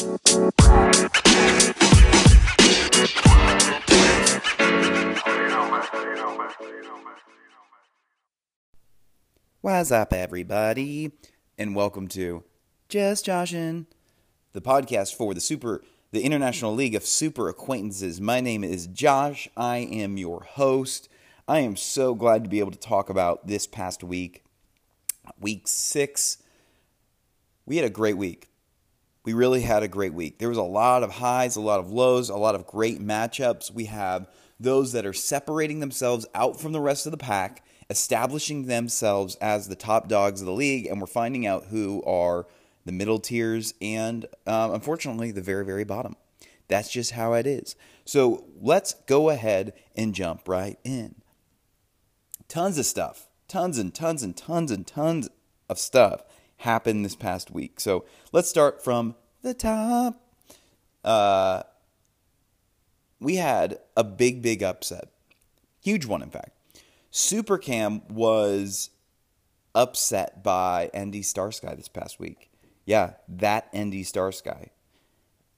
What's up, everybody? And welcome to Just Joshin, the podcast for the Super, the International League of Super Acquaintances. My name is Josh. I am your host. I am so glad to be able to talk about this past week, week six. We had a great week. We really had a great week. There was a lot of highs, a lot of lows, a lot of great matchups. We have those that are separating themselves out from the rest of the pack establishing themselves as the top dogs of the league, and we're finding out who are the middle tiers and, um, unfortunately, the very, very bottom. That's just how it is. So let's go ahead and jump right in. Tons of stuff, tons and tons and tons and tons of stuff happened this past week. So let's start from the top. Uh, we had a big, big upset. Huge one, in fact. Supercam was upset by ND Starsky this past week. Yeah, that ND Starsky.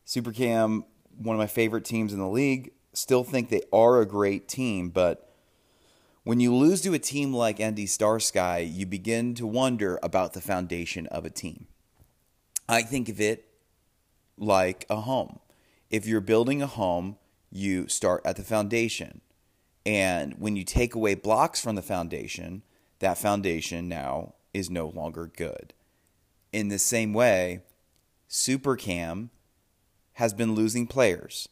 Supercam, one of my favorite teams in the league, still think they are a great team, but when you lose to a team like ND Starsky, you begin to wonder about the foundation of a team. I think of it like a home. If you're building a home, you start at the foundation. And when you take away blocks from the foundation, that foundation now is no longer good. In the same way, Supercam has been losing players.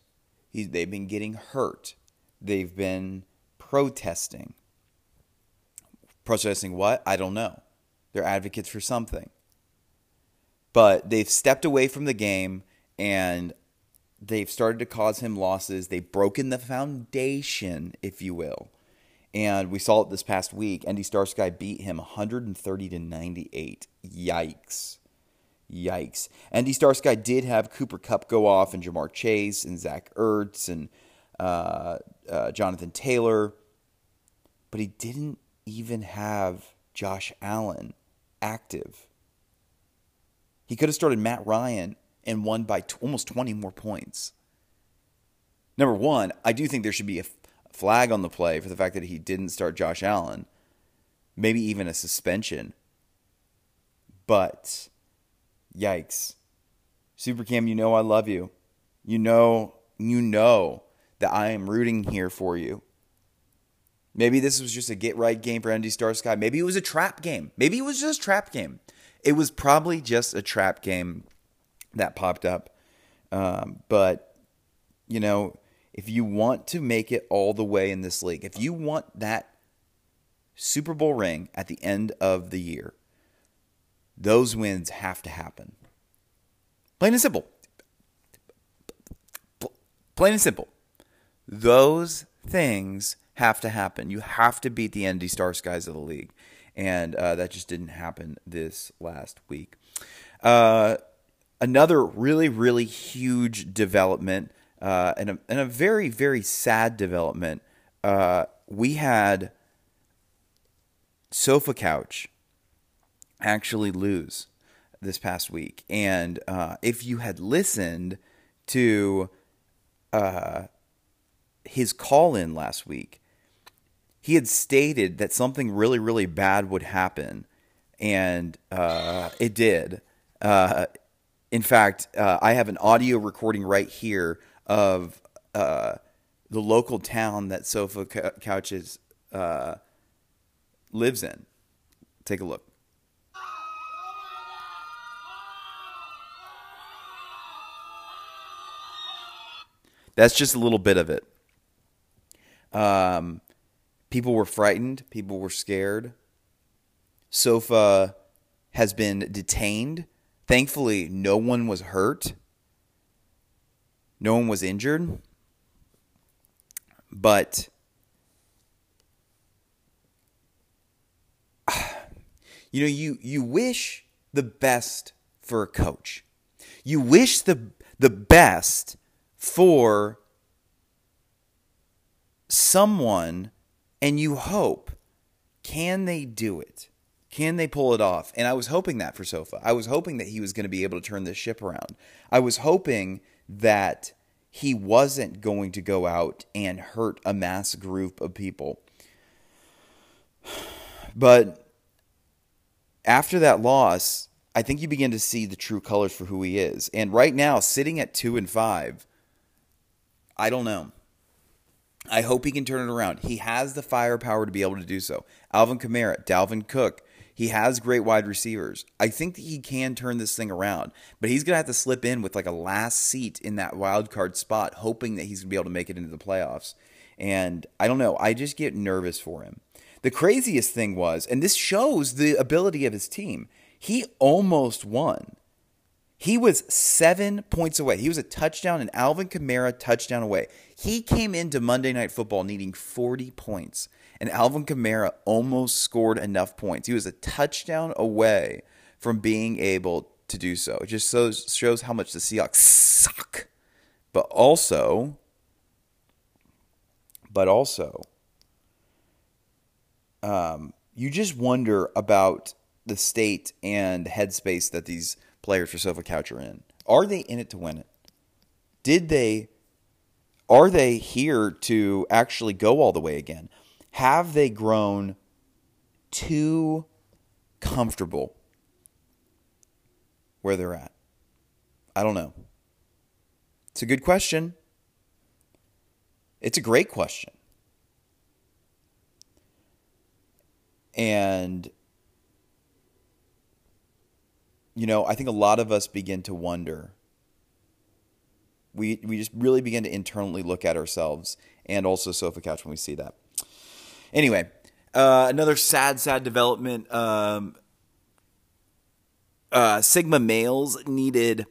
He, they've been getting hurt. They've been protesting. Protesting what? I don't know. They're advocates for something. But they've stepped away from the game and they've started to cause him losses. They've broken the foundation, if you will. And we saw it this past week. ND Starsky beat him 130 to 98. Yikes. Yikes. ND Starsky did have Cooper Kupp go off and Ja'Marr Chase and Zach Ertz and uh, uh, Jonathan Taylor. But he didn't even have Josh Allen active. He could have started Matt Ryan and won by t- almost 20 more points. Number one, I do think there should be a f- flag on the play for the fact that he didn't start Josh Allen, maybe even a suspension. But yikes. Supercam, you know I love you. You know, you know that I am rooting here for you. Maybe this was just a get right game for ND Starsky. Maybe it was a trap game. Maybe it was just a trap game. It was probably just a trap game that popped up. Um, but, you know, if you want to make it all the way in this league, if you want that Super Bowl ring at the end of the year, those wins have to happen. Plain and simple. Plain and simple. Those things have to happen. You have to beat the ND Starskys of the league. And uh, that just didn't happen this last week. Uh, another really, really huge development uh, and, a, and a very, very sad development. Uh, we had Sofa Couch actually lose this past week. And uh, if you had listened to uh, his call in last week, he had stated that something really, really bad would happen. And uh, it did. Uh, in fact, uh, I have an audio recording right here of uh, the local town that Sofa Couches uh, lives in. Take a look. That's just a little bit of it. Um, people were frightened. People were scared. Sofa has been detained Thankfully, no one was hurt. No one was injured. But you know, you you wish the best for a coach. You wish the the best for someone and you hope can they do it? Can they pull it off? And I was hoping that for Sofa. I was hoping that he was going to be able to turn this ship around. I was hoping that he wasn't going to go out and hurt a mass group of people. But after that loss, I think you begin to see the true colors for who he is. And right now, sitting at two and five, I don't know. I hope he can turn it around. He has the firepower to be able to do so. Alvin Kamara, Dalvin Cook, he has great wide receivers. I think that he can turn this thing around, but he's going to have to slip in with like a last seat in that wild card spot, hoping that he's going to be able to make it into the playoffs. And I don't know. I just get nervous for him. The craziest thing was, and this shows the ability of his team, he almost won. He was seven points away. He was a touchdown, an Alvin Kamara touchdown away. He came into Monday Night Football needing 40 points, and Alvin Kamara almost scored enough points. He was a touchdown away from being able to do so. It just shows, shows how much the Seahawks suck. But also, but also, um, you just wonder about the state and headspace that these players for Sofa Couch are in. Are they in it to win it? Did they are they here to actually go all the way again? Have they grown too comfortable where they're at? I don't know. It's a good question. It's a great question. And you know, I think a lot of us begin to wonder. We we just really begin to internally look at ourselves and also sofa couch when we see that. Anyway, uh, another sad, sad development. Um, uh, Sigma males needed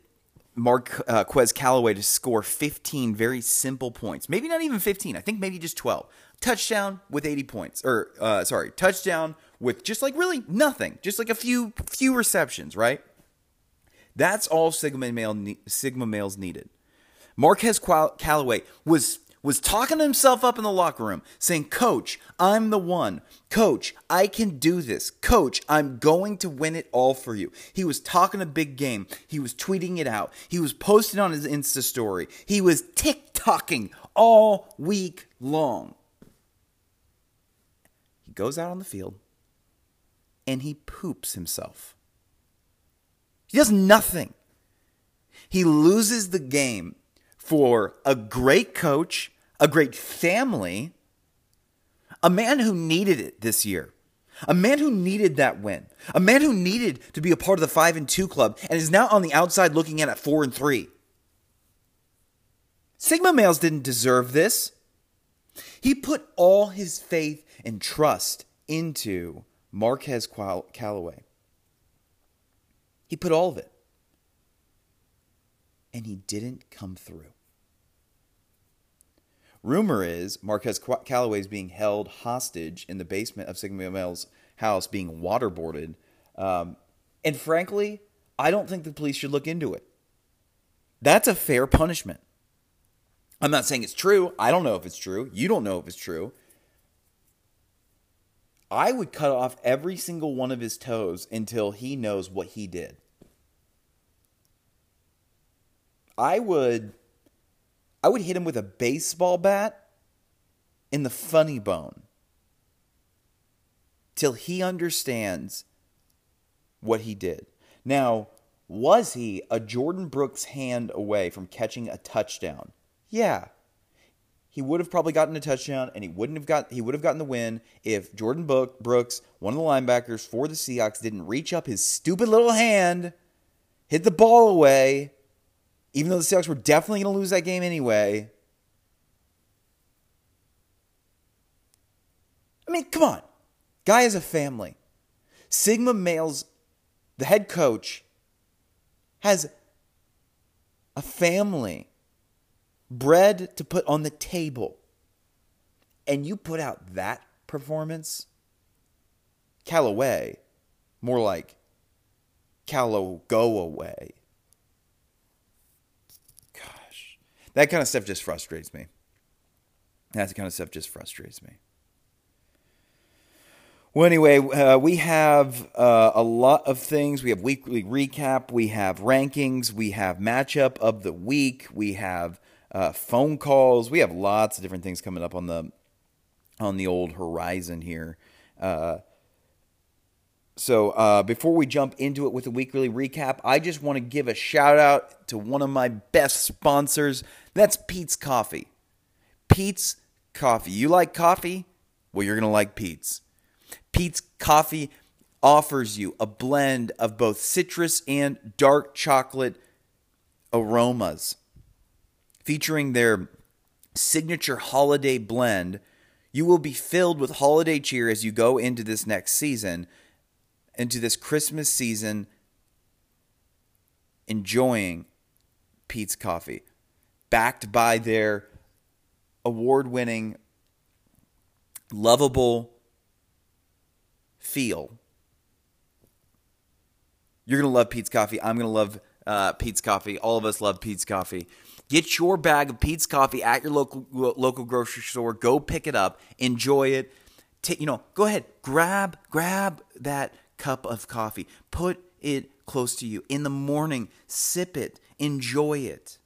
Mark uh, Quez Callaway to score 15 very simple points. Maybe not even 15. I think maybe just 12. Touchdown with 80 points, or uh, sorry, touchdown with just like really nothing, just like a few few receptions, right? That's all Sigma male Sigma males needed. Marquez Callaway was was talking himself up in the locker room, saying, "Coach, I'm the one. Coach, I can do this. Coach, I'm going to win it all for you." He was talking a big game. He was tweeting it out. He was posting on his Insta story. He was TikToking all week long. He goes out on the field and he poops himself. He does nothing. He loses the game for a great coach, a great family, a man who needed it this year. A man who needed that win. A man who needed to be a part of the 5 and 2 club and is now on the outside looking in at 4 and 3. Sigma males didn't deserve this. He put all his faith and trust into Marquez Callaway. He put all of it. And he didn't come through. Rumor is Marquez Callaway is being held hostage in the basement of Sigma Male's house, being waterboarded. Um, and frankly, I don't think the police should look into it. That's a fair punishment. I'm not saying it's true. I don't know if it's true. You don't know if it's true. I would cut off every single one of his toes until he knows what he did. I would I would hit him with a baseball bat in the funny bone till he understands what he did. Now, was he a Jordyn Brooks hand away from catching a touchdown? Yeah, he would have probably gotten a touchdown and he wouldn't have got he would have gotten the win if Jordyn Brooks, one of the linebackers for the Seahawks, didn't reach up his stupid little hand, hit the ball away, even though the Seahawks were definitely going to lose that game anyway. I mean, come on. Guy has a family. Sigma Males, the head coach, has a family bread to put on the table, and you put out that performance, Callaway, more like Callow go away. Gosh, that kind of stuff just frustrates me. That kind of stuff just frustrates me. Well, anyway, uh, we have uh, a lot of things. We have weekly recap, we have rankings, we have matchup of the week, we have uh, phone calls. We have lots of different things coming up on the on the old horizon here. Uh, so uh, before we jump into it with a weekly recap, I just want to give a shout out to one of my best sponsors. That's Peet's Coffee. Peet's Coffee. You like coffee? Well, you're gonna like Peet's. Peet's Coffee offers you a blend of both citrus and dark chocolate aromas featuring their signature holiday blend, you will be filled with holiday cheer as you go into this next season, into this Christmas season, enjoying Peet's Coffee, backed by their award winning, lovable feel. You're going to love Peet's Coffee. I'm going to love uh, Peet's Coffee. All of us love Peet's Coffee. Get your bag of Peet's coffee at your local local grocery store. Go pick it up. Enjoy it. Take, you know, go ahead. Grab grab that cup of coffee. Put it close to you in the morning. Sip it. Enjoy it.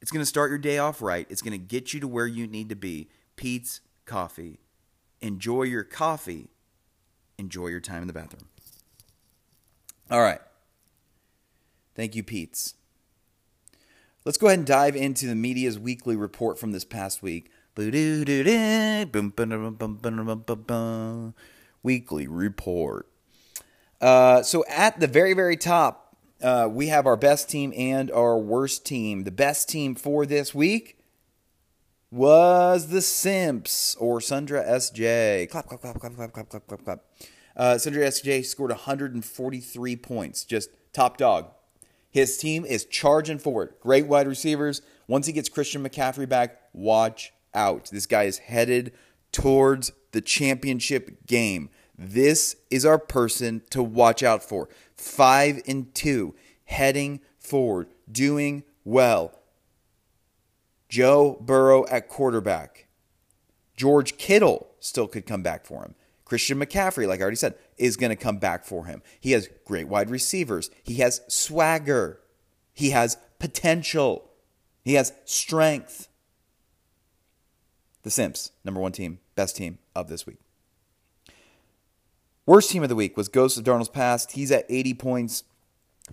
It's going to start your day off right. It's going to get you to where you need to be. Peet's coffee. Enjoy your coffee. Enjoy your time in the bathroom. All right. Thank you, Peet's. Let's go ahead and dive into the media's weekly report from this past week. Weekly report. Uh, so at the very, very top, uh, we have our best team and our worst team. The best team for this week was the Simps or Sundra SJ. Clap, clap, clap, clap, clap, clap, clap, clap, clap. Uh, Sundra SJ scored 143 points, just top dog. His team is charging forward. Great wide receivers. Once he gets Christian McCaffrey back, watch out. This guy is headed towards the championship game. This is our person to watch out for. Five and two, heading forward, doing well. Joe Burrow at quarterback. George Kittle still could come back for him. Christian McCaffrey, like I already said, is going to come back for him. He has great wide receivers. He has swagger. He has potential. He has strength. The Simps, number one team, best team of this week. Worst team of the week was Ghost of Darnold's Past. He's at 80 points.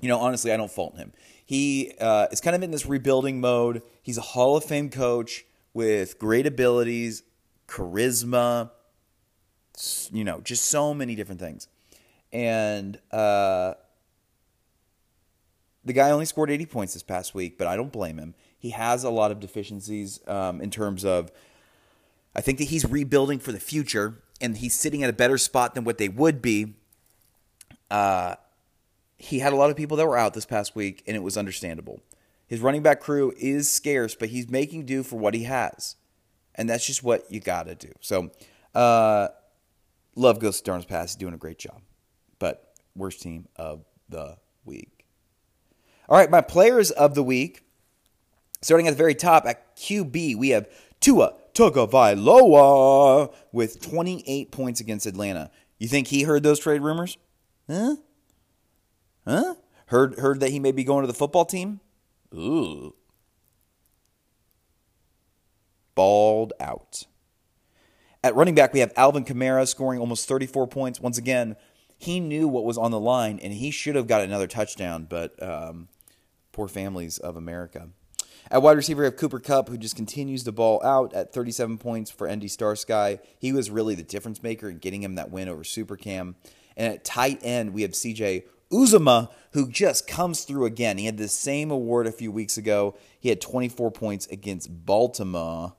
You know, honestly, I don't fault him. He uh, is kind of in this rebuilding mode. He's a Hall of Fame coach with great abilities, charisma, you know, just so many different things. And uh, the guy only scored 80 points this past week, but I don't blame him. He has a lot of deficiencies um, in terms of, I think that he's rebuilding for the future and he's sitting at a better spot than what they would be. Uh, he had a lot of people that were out this past week, and it was understandable. His running back crew is scarce, but he's making do for what he has. And that's just what you got to do. So, uh, Love Ghost Darn's Pass. He's doing a great job. But worst team of the week. All right, my players of the week. Starting at the very top at QB, we have Tua Tagovailoa with 28 points against Atlanta. You think he heard those trade rumors? Huh? Huh? Heard heard that he may be going to the football team? Ooh. Balled out. At running back, we have Alvin Kamara scoring almost 34 points. Once again, he knew what was on the line, and he should have got another touchdown, but um, poor families of America. At wide receiver, we have Cooper Kupp, who just continues to ball out at 37 points for ND Starsky. He was really the difference maker in getting him that win over Supercam. And at tight end, we have CJ Uzomah, who just comes through again. He had the same award a few weeks ago. He had 24 points against Baltimore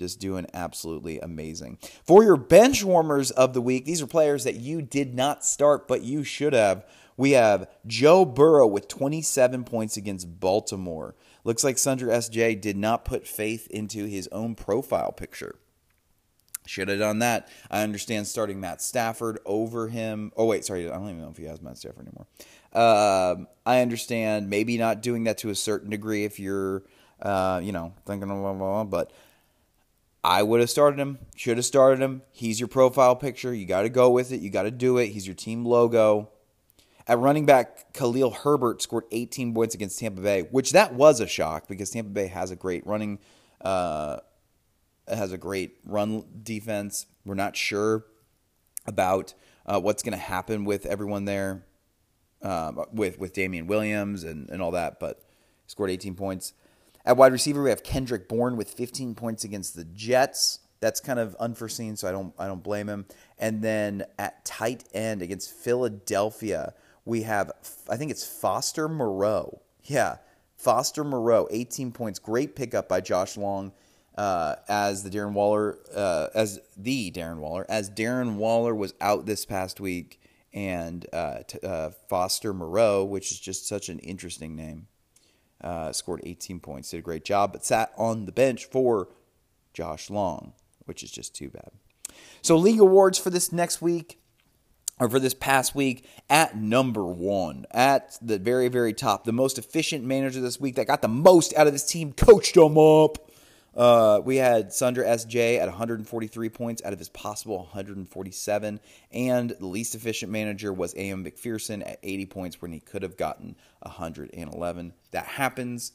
just doing absolutely amazing. For your bench warmers of the week, these are players that you did not start, but you should have. We have Joe Burrow with 27 points against Baltimore. Looks like Sundra SJ did not put faith into his own profile picture. Should have done that. I understand starting Matt Stafford over him. Oh, wait, sorry. I don't even know if he has Matt Stafford anymore. Um, I understand maybe not doing that to a certain degree if you're, uh, you know, thinking, blah, blah, blah, but I would have started him, should have started him. He's your profile picture. You got to go with it. You got to do it. He's your team logo. At running back, Khalil Herbert scored 18 points against Tampa Bay, which that was a shock because Tampa Bay has a great running, uh, has a great run defense. We're not sure about uh, what's going to happen with everyone there, uh, with with Damien Williams and, and all that, but scored 18 points. At wide receiver, we have Kendrick Bourne with 15 points against the Jets. That's kind of unforeseen, so I don't I don't blame him. And then at tight end against Philadelphia, we have I think it's Foster Moreau. Yeah, Foster Moreau, 18 points. Great pickup by Josh Long uh, as the Darren Waller uh, as the Darren Waller as Darren Waller was out this past week, and uh, t- uh, Foster Moreau, which is just such an interesting name, uh, scored 18 points. Did a great job, but sat on the bench for Josh Long, which is just too bad. So league awards for this next week or for this past week at number one, at the very, very top, the most efficient manager this week that got the most out of this team, coached them up. Uh, we had Sundra SJ at 143 points out of his possible 147, and the least efficient manager was AM McPherson at 80 points when he could have gotten 111. That happens.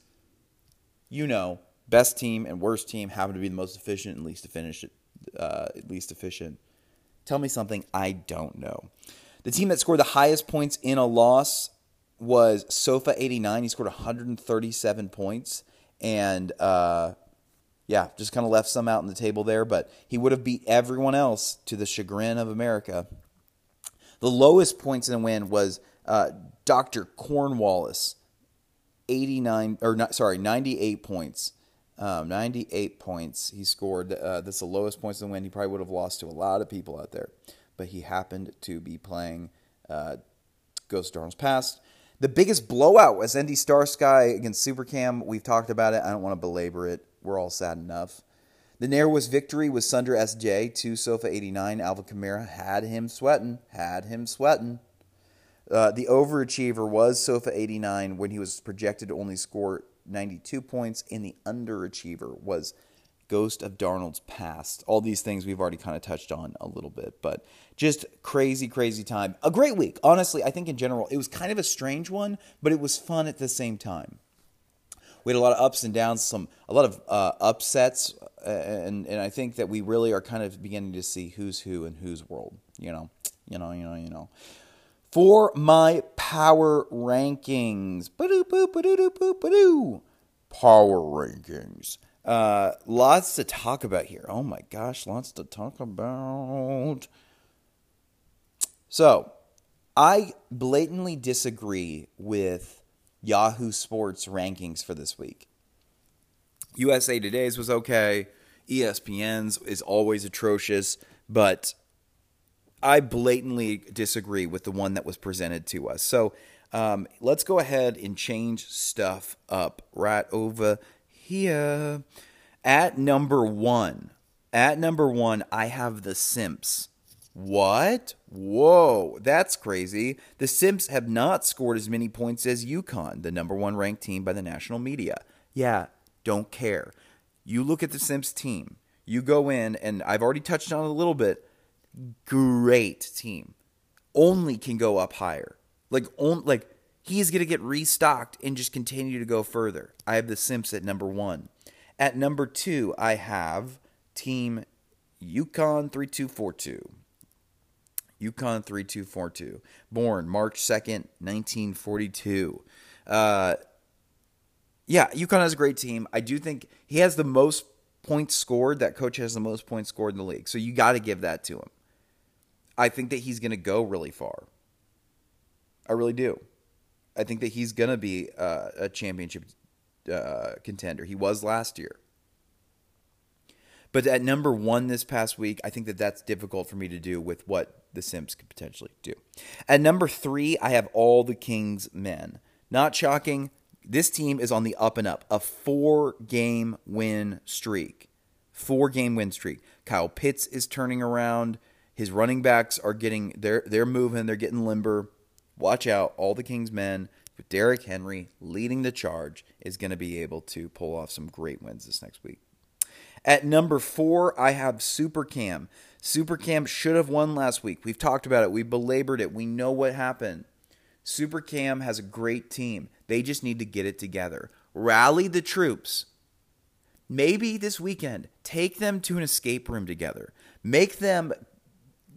You know, best team and worst team happen to be the most efficient and least efficient. Uh, least efficient. Tell me something I don't know. The team that scored the highest points in a loss was Sofa 89. He scored 137 points. And uh, yeah, just kind of left some out on the table there, but he would have beat everyone else to the chagrin of America. The lowest points in the win was uh, Dr. Cornwallis, 89, or not, sorry, 98 points. Um, 98 points he scored. Uh, that's the lowest points in the win. He probably would have lost to a lot of people out there, but he happened to be playing uh, Ghost Darnold's past. The biggest blowout was ND Starsky against Supercam. We've talked about it. I don't want to belabor it. We're all sad enough. The narrowest victory was Sundra SJ, 2 Sofa 89. Alvin Kamara had him sweating. Had him sweating. Uh, the overachiever was Sofa 89 when he was projected to only score 92 points, and the underachiever was Ghost of Darnold's Past. All these things we've already kind of touched on a little bit, but just crazy, crazy time. A great week. Honestly, I think in general, it was kind of a strange one, but it was fun at the same time. We had a lot of ups and downs, some a lot of uh, upsets, uh, and and I think that we really are kind of beginning to see who's who and whose world. You know, you know, you know, you know. For my power rankings, power rankings. Uh, lots to talk about here. Oh my gosh, lots to talk about. So, I blatantly disagree with Yahoo Sports rankings for this week. USA Today's was okay. ESPN's is always atrocious, but I blatantly disagree with the one that was presented to us. So um, let's go ahead and change stuff up right over here. At number one, at number one, I have the Simps. What? Whoa, that's crazy. The Simps have not scored as many points as UConn, the number one ranked team by the national media. Yeah, don't care. You look at the Simps team, you go in, and I've already touched on it a little bit. Great team. Only can go up higher. Like, on, like he's going to get restocked and just continue to go further. I have the Simps at number one. At number two, I have Team UConn 3242. UConn 3242. Born March 2nd, 1942. Uh, yeah, UConn has a great team. I do think he has the most points scored. That coach has the most points scored in the league. So you got to give that to him. I think that he's going to go really far. I really do. I think that he's going to be uh, a championship uh, contender. He was last year. But at number one this past week, I think that that's difficult for me to do with what the Simps could potentially do. At number three, I have all the Kings men. Not shocking. This team is on the up and up. A four game win streak. Four game win streak. Kyle Pitts is turning around. His running backs are getting they're they're moving, they're getting limber. Watch out, all the Kings men with Derrick Henry leading the charge is going to be able to pull off some great wins this next week. At number four, I have Supercam. Supercam should have won last week. We've talked about it. We belabored it. We know what happened. Supercam has a great team. They just need to get it together. Rally the troops. Maybe this weekend, take them to an escape room together. Make them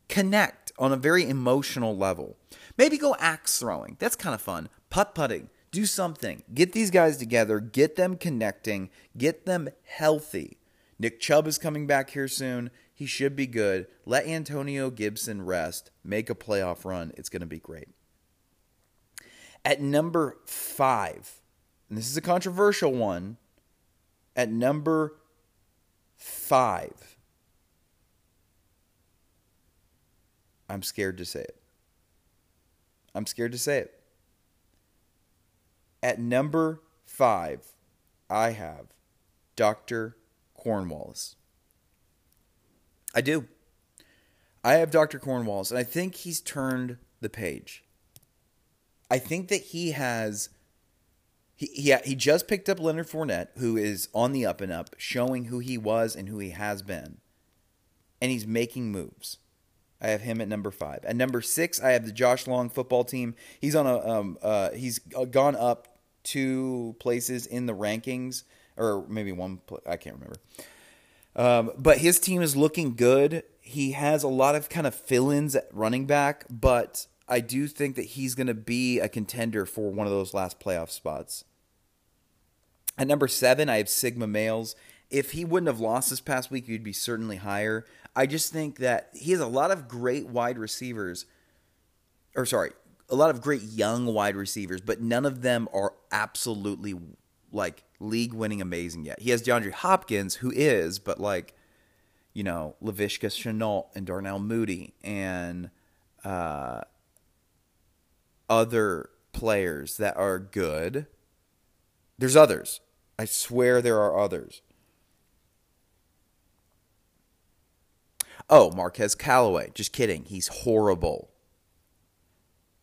connect on a very emotional level. Maybe go axe throwing. That's kind of fun. Putt putting. Do something. Get these guys together. Get them connecting. Get them healthy. Nick Chubb is coming back here soon. He should be good. Let Antonio Gibson rest. Make a playoff run. It's going to be great. At number five, and this is a controversial one. At number five, I'm scared to say it. I'm scared to say it. At number five, I have Dr. Cornwallis. I do. I have Dr. Cornwallis, and I think he's turned the page. I think that he has. He, he, he just picked up Leonard Fournette, who is on the up and up, showing who he was and who he has been. And he's making moves. I have him at number five. At number six, I have the Josh Long football team. He's on a um, uh, he's gone up two places in the rankings, or maybe one. I can't remember. Um, but his team is looking good. He has a lot of kind of fill-ins at running back, but I do think that he's going to be a contender for one of those last playoff spots. At number seven, I have Sigma Males. If he wouldn't have lost this past week, he'd be certainly higher. I just think that he has a lot of great wide receivers, or sorry, a lot of great young wide receivers, but none of them are absolutely like league winning amazing yet. He has DeAndre Hopkins, who is, but like, you know, Laviska Shenault and Darnell Mooney and uh, other players that are good. There's others. I swear there are others. Oh, Marquez Callaway. Just kidding. He's horrible.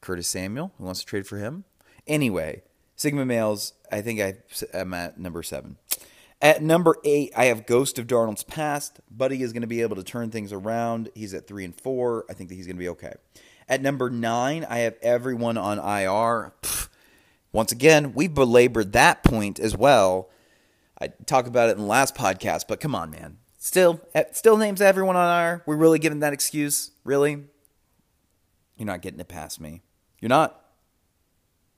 Curtis Samuel, who wants to trade for him? Anyway, Sigma Males, I think I, am at number seven. At number eight, I have Ghost of Darnold's Past. Buddy is going to be able to turn things around. He's at three and four. I think that he's going to be okay. At number nine, I have everyone on IR. Pfft. Once again, we belabored that point as well. I talked about it in the last podcast, but come on, man. Still, eh, still names everyone on IR. We're really giving that excuse? Really? You're not getting it past me. You're not.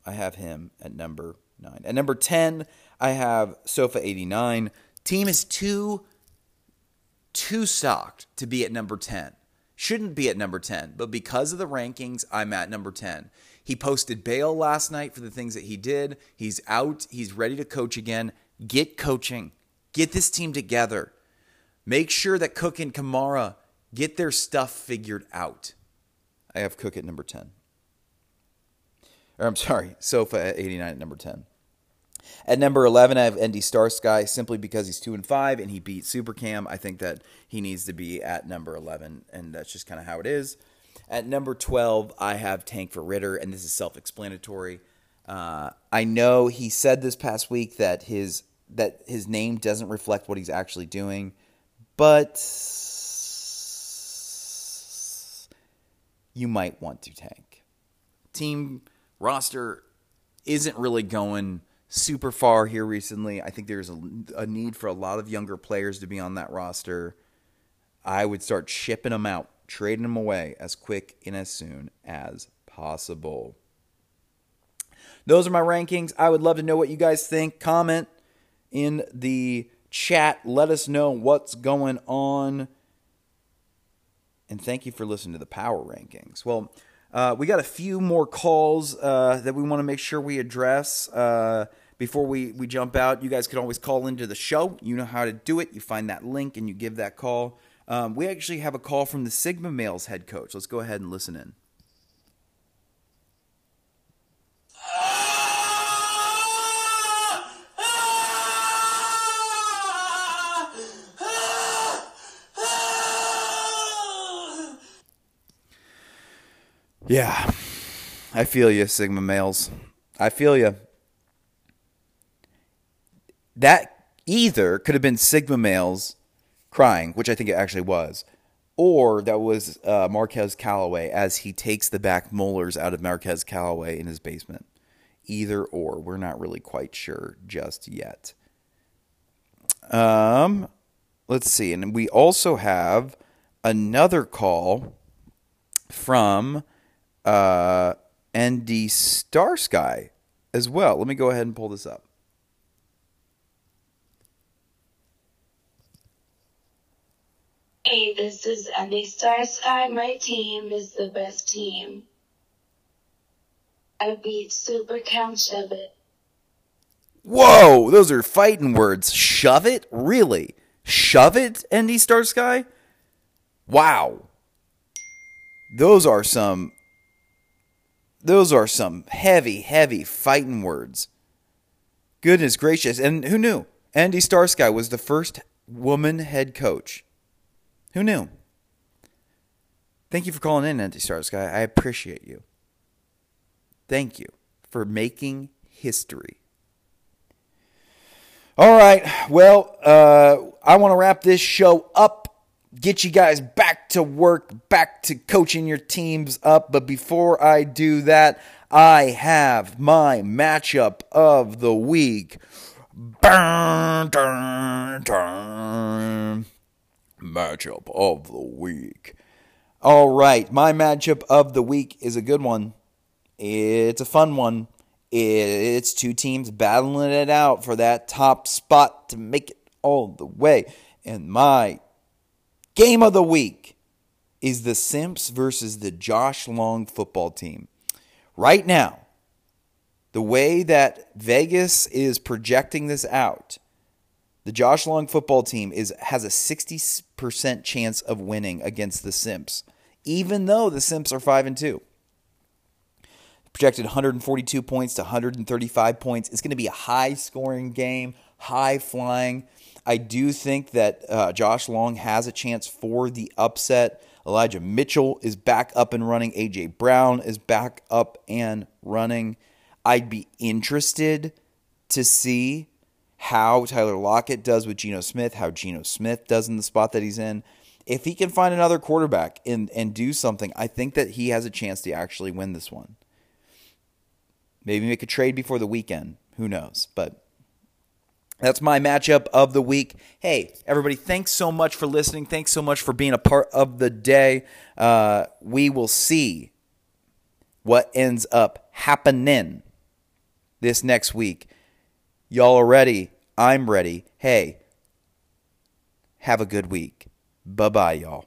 I have him at number nine. At number 10, I have Sofa 89. Team is too, too socked to be at number 10. Shouldn't be at number 10, but because of the rankings, I'm at number 10. He posted bail last night for the things that he did. He's out. He's ready to coach again. Get coaching. Get this team together. Make sure that Cook and Kamara get their stuff figured out. I have Cook at number 10. Or I'm sorry, Sofa at 89 at number 10. At number 11, I have Andy Starsky simply because he's 2 and 5 and he beat Supercam. I think that he needs to be at number 11, and that's just kind of how it is. At number 12, I have Tank for Ritter, and this is self explanatory. Uh, I know he said this past week that his that his name doesn't reflect what he's actually doing, but you might want to tank. Team roster isn't really going super far here recently. I think there's a, a, need for a lot of younger players to be on that roster. I would start shipping them out, trading them away as quick and as soon as possible. Those are my rankings. I would love to know what you guys think. Comment in the chat. Let us know what's going on. And thank you for listening to the Power Rankings. Well, uh, we got a few more calls uh, that we want to make sure we address uh, before we, we jump out. You guys can always call into the show. You know how to do it. You find that link and you give that call. Um, we actually have a call from the Sigma Males head coach. Let's go ahead and listen in. Yeah, I feel you, Sigma males. I feel you. That either could have been Sigma males crying, which I think it actually was, or that was uh, Marquez Callaway as he takes the back molars out of Marquez Callaway in his basement. Either or, we're not really quite sure just yet. Um, let's see, and we also have another call from uh, ND Starsky as well. Let me go ahead and pull this up. Hey, this is Andy Starsky. My team is the best team. I beat Super Count Shove It. Whoa, those are fighting words. Shove it? Really? Shove it, ND Starsky? Wow. Those are some those are some heavy, heavy fighting words. Goodness gracious. And who knew? Andy Starsky was the first woman head coach who knew? Thank you for calling in, Andy Starsky. I appreciate you. Thank you for making history. All right. Well, uh, I want to wrap this show up, get you guys back to work, back to coaching your teams up. But before I do that, I have my matchup of the week. Burn, dun, dun matchup of the week. All right, my matchup of the week is a good one. It's a fun one. It's two teams battling it out for that top spot to make it all the way. And my game of the week is the Simps versus the Josh Long football team. Right now, the way that Vegas is projecting this out, the Josh Long football team is has a 60% chance of winning against the Simps, even though the Simps are 5 and 2. Projected 142 points to 135 points. It's going to be a high scoring game, high flying. I do think that uh, Josh Long has a chance for the upset. Elijah Mitchell is back up and running. AJ Brown is back up and running. I'd be interested to see how Tyler Lockett does with Geno Smith, how Geno Smith does in the spot that he's in. If he can find another quarterback and, and do something, I think that he has a chance to actually win this one. Maybe make a trade before the weekend. Who knows? But that's my matchup of the week. Hey, everybody, thanks so much for listening. Thanks so much for being a part of the day. Uh, we will see what ends up happening this next week. Y'all are ready. I'm ready. Hey, have a good week. Bye bye, y'all.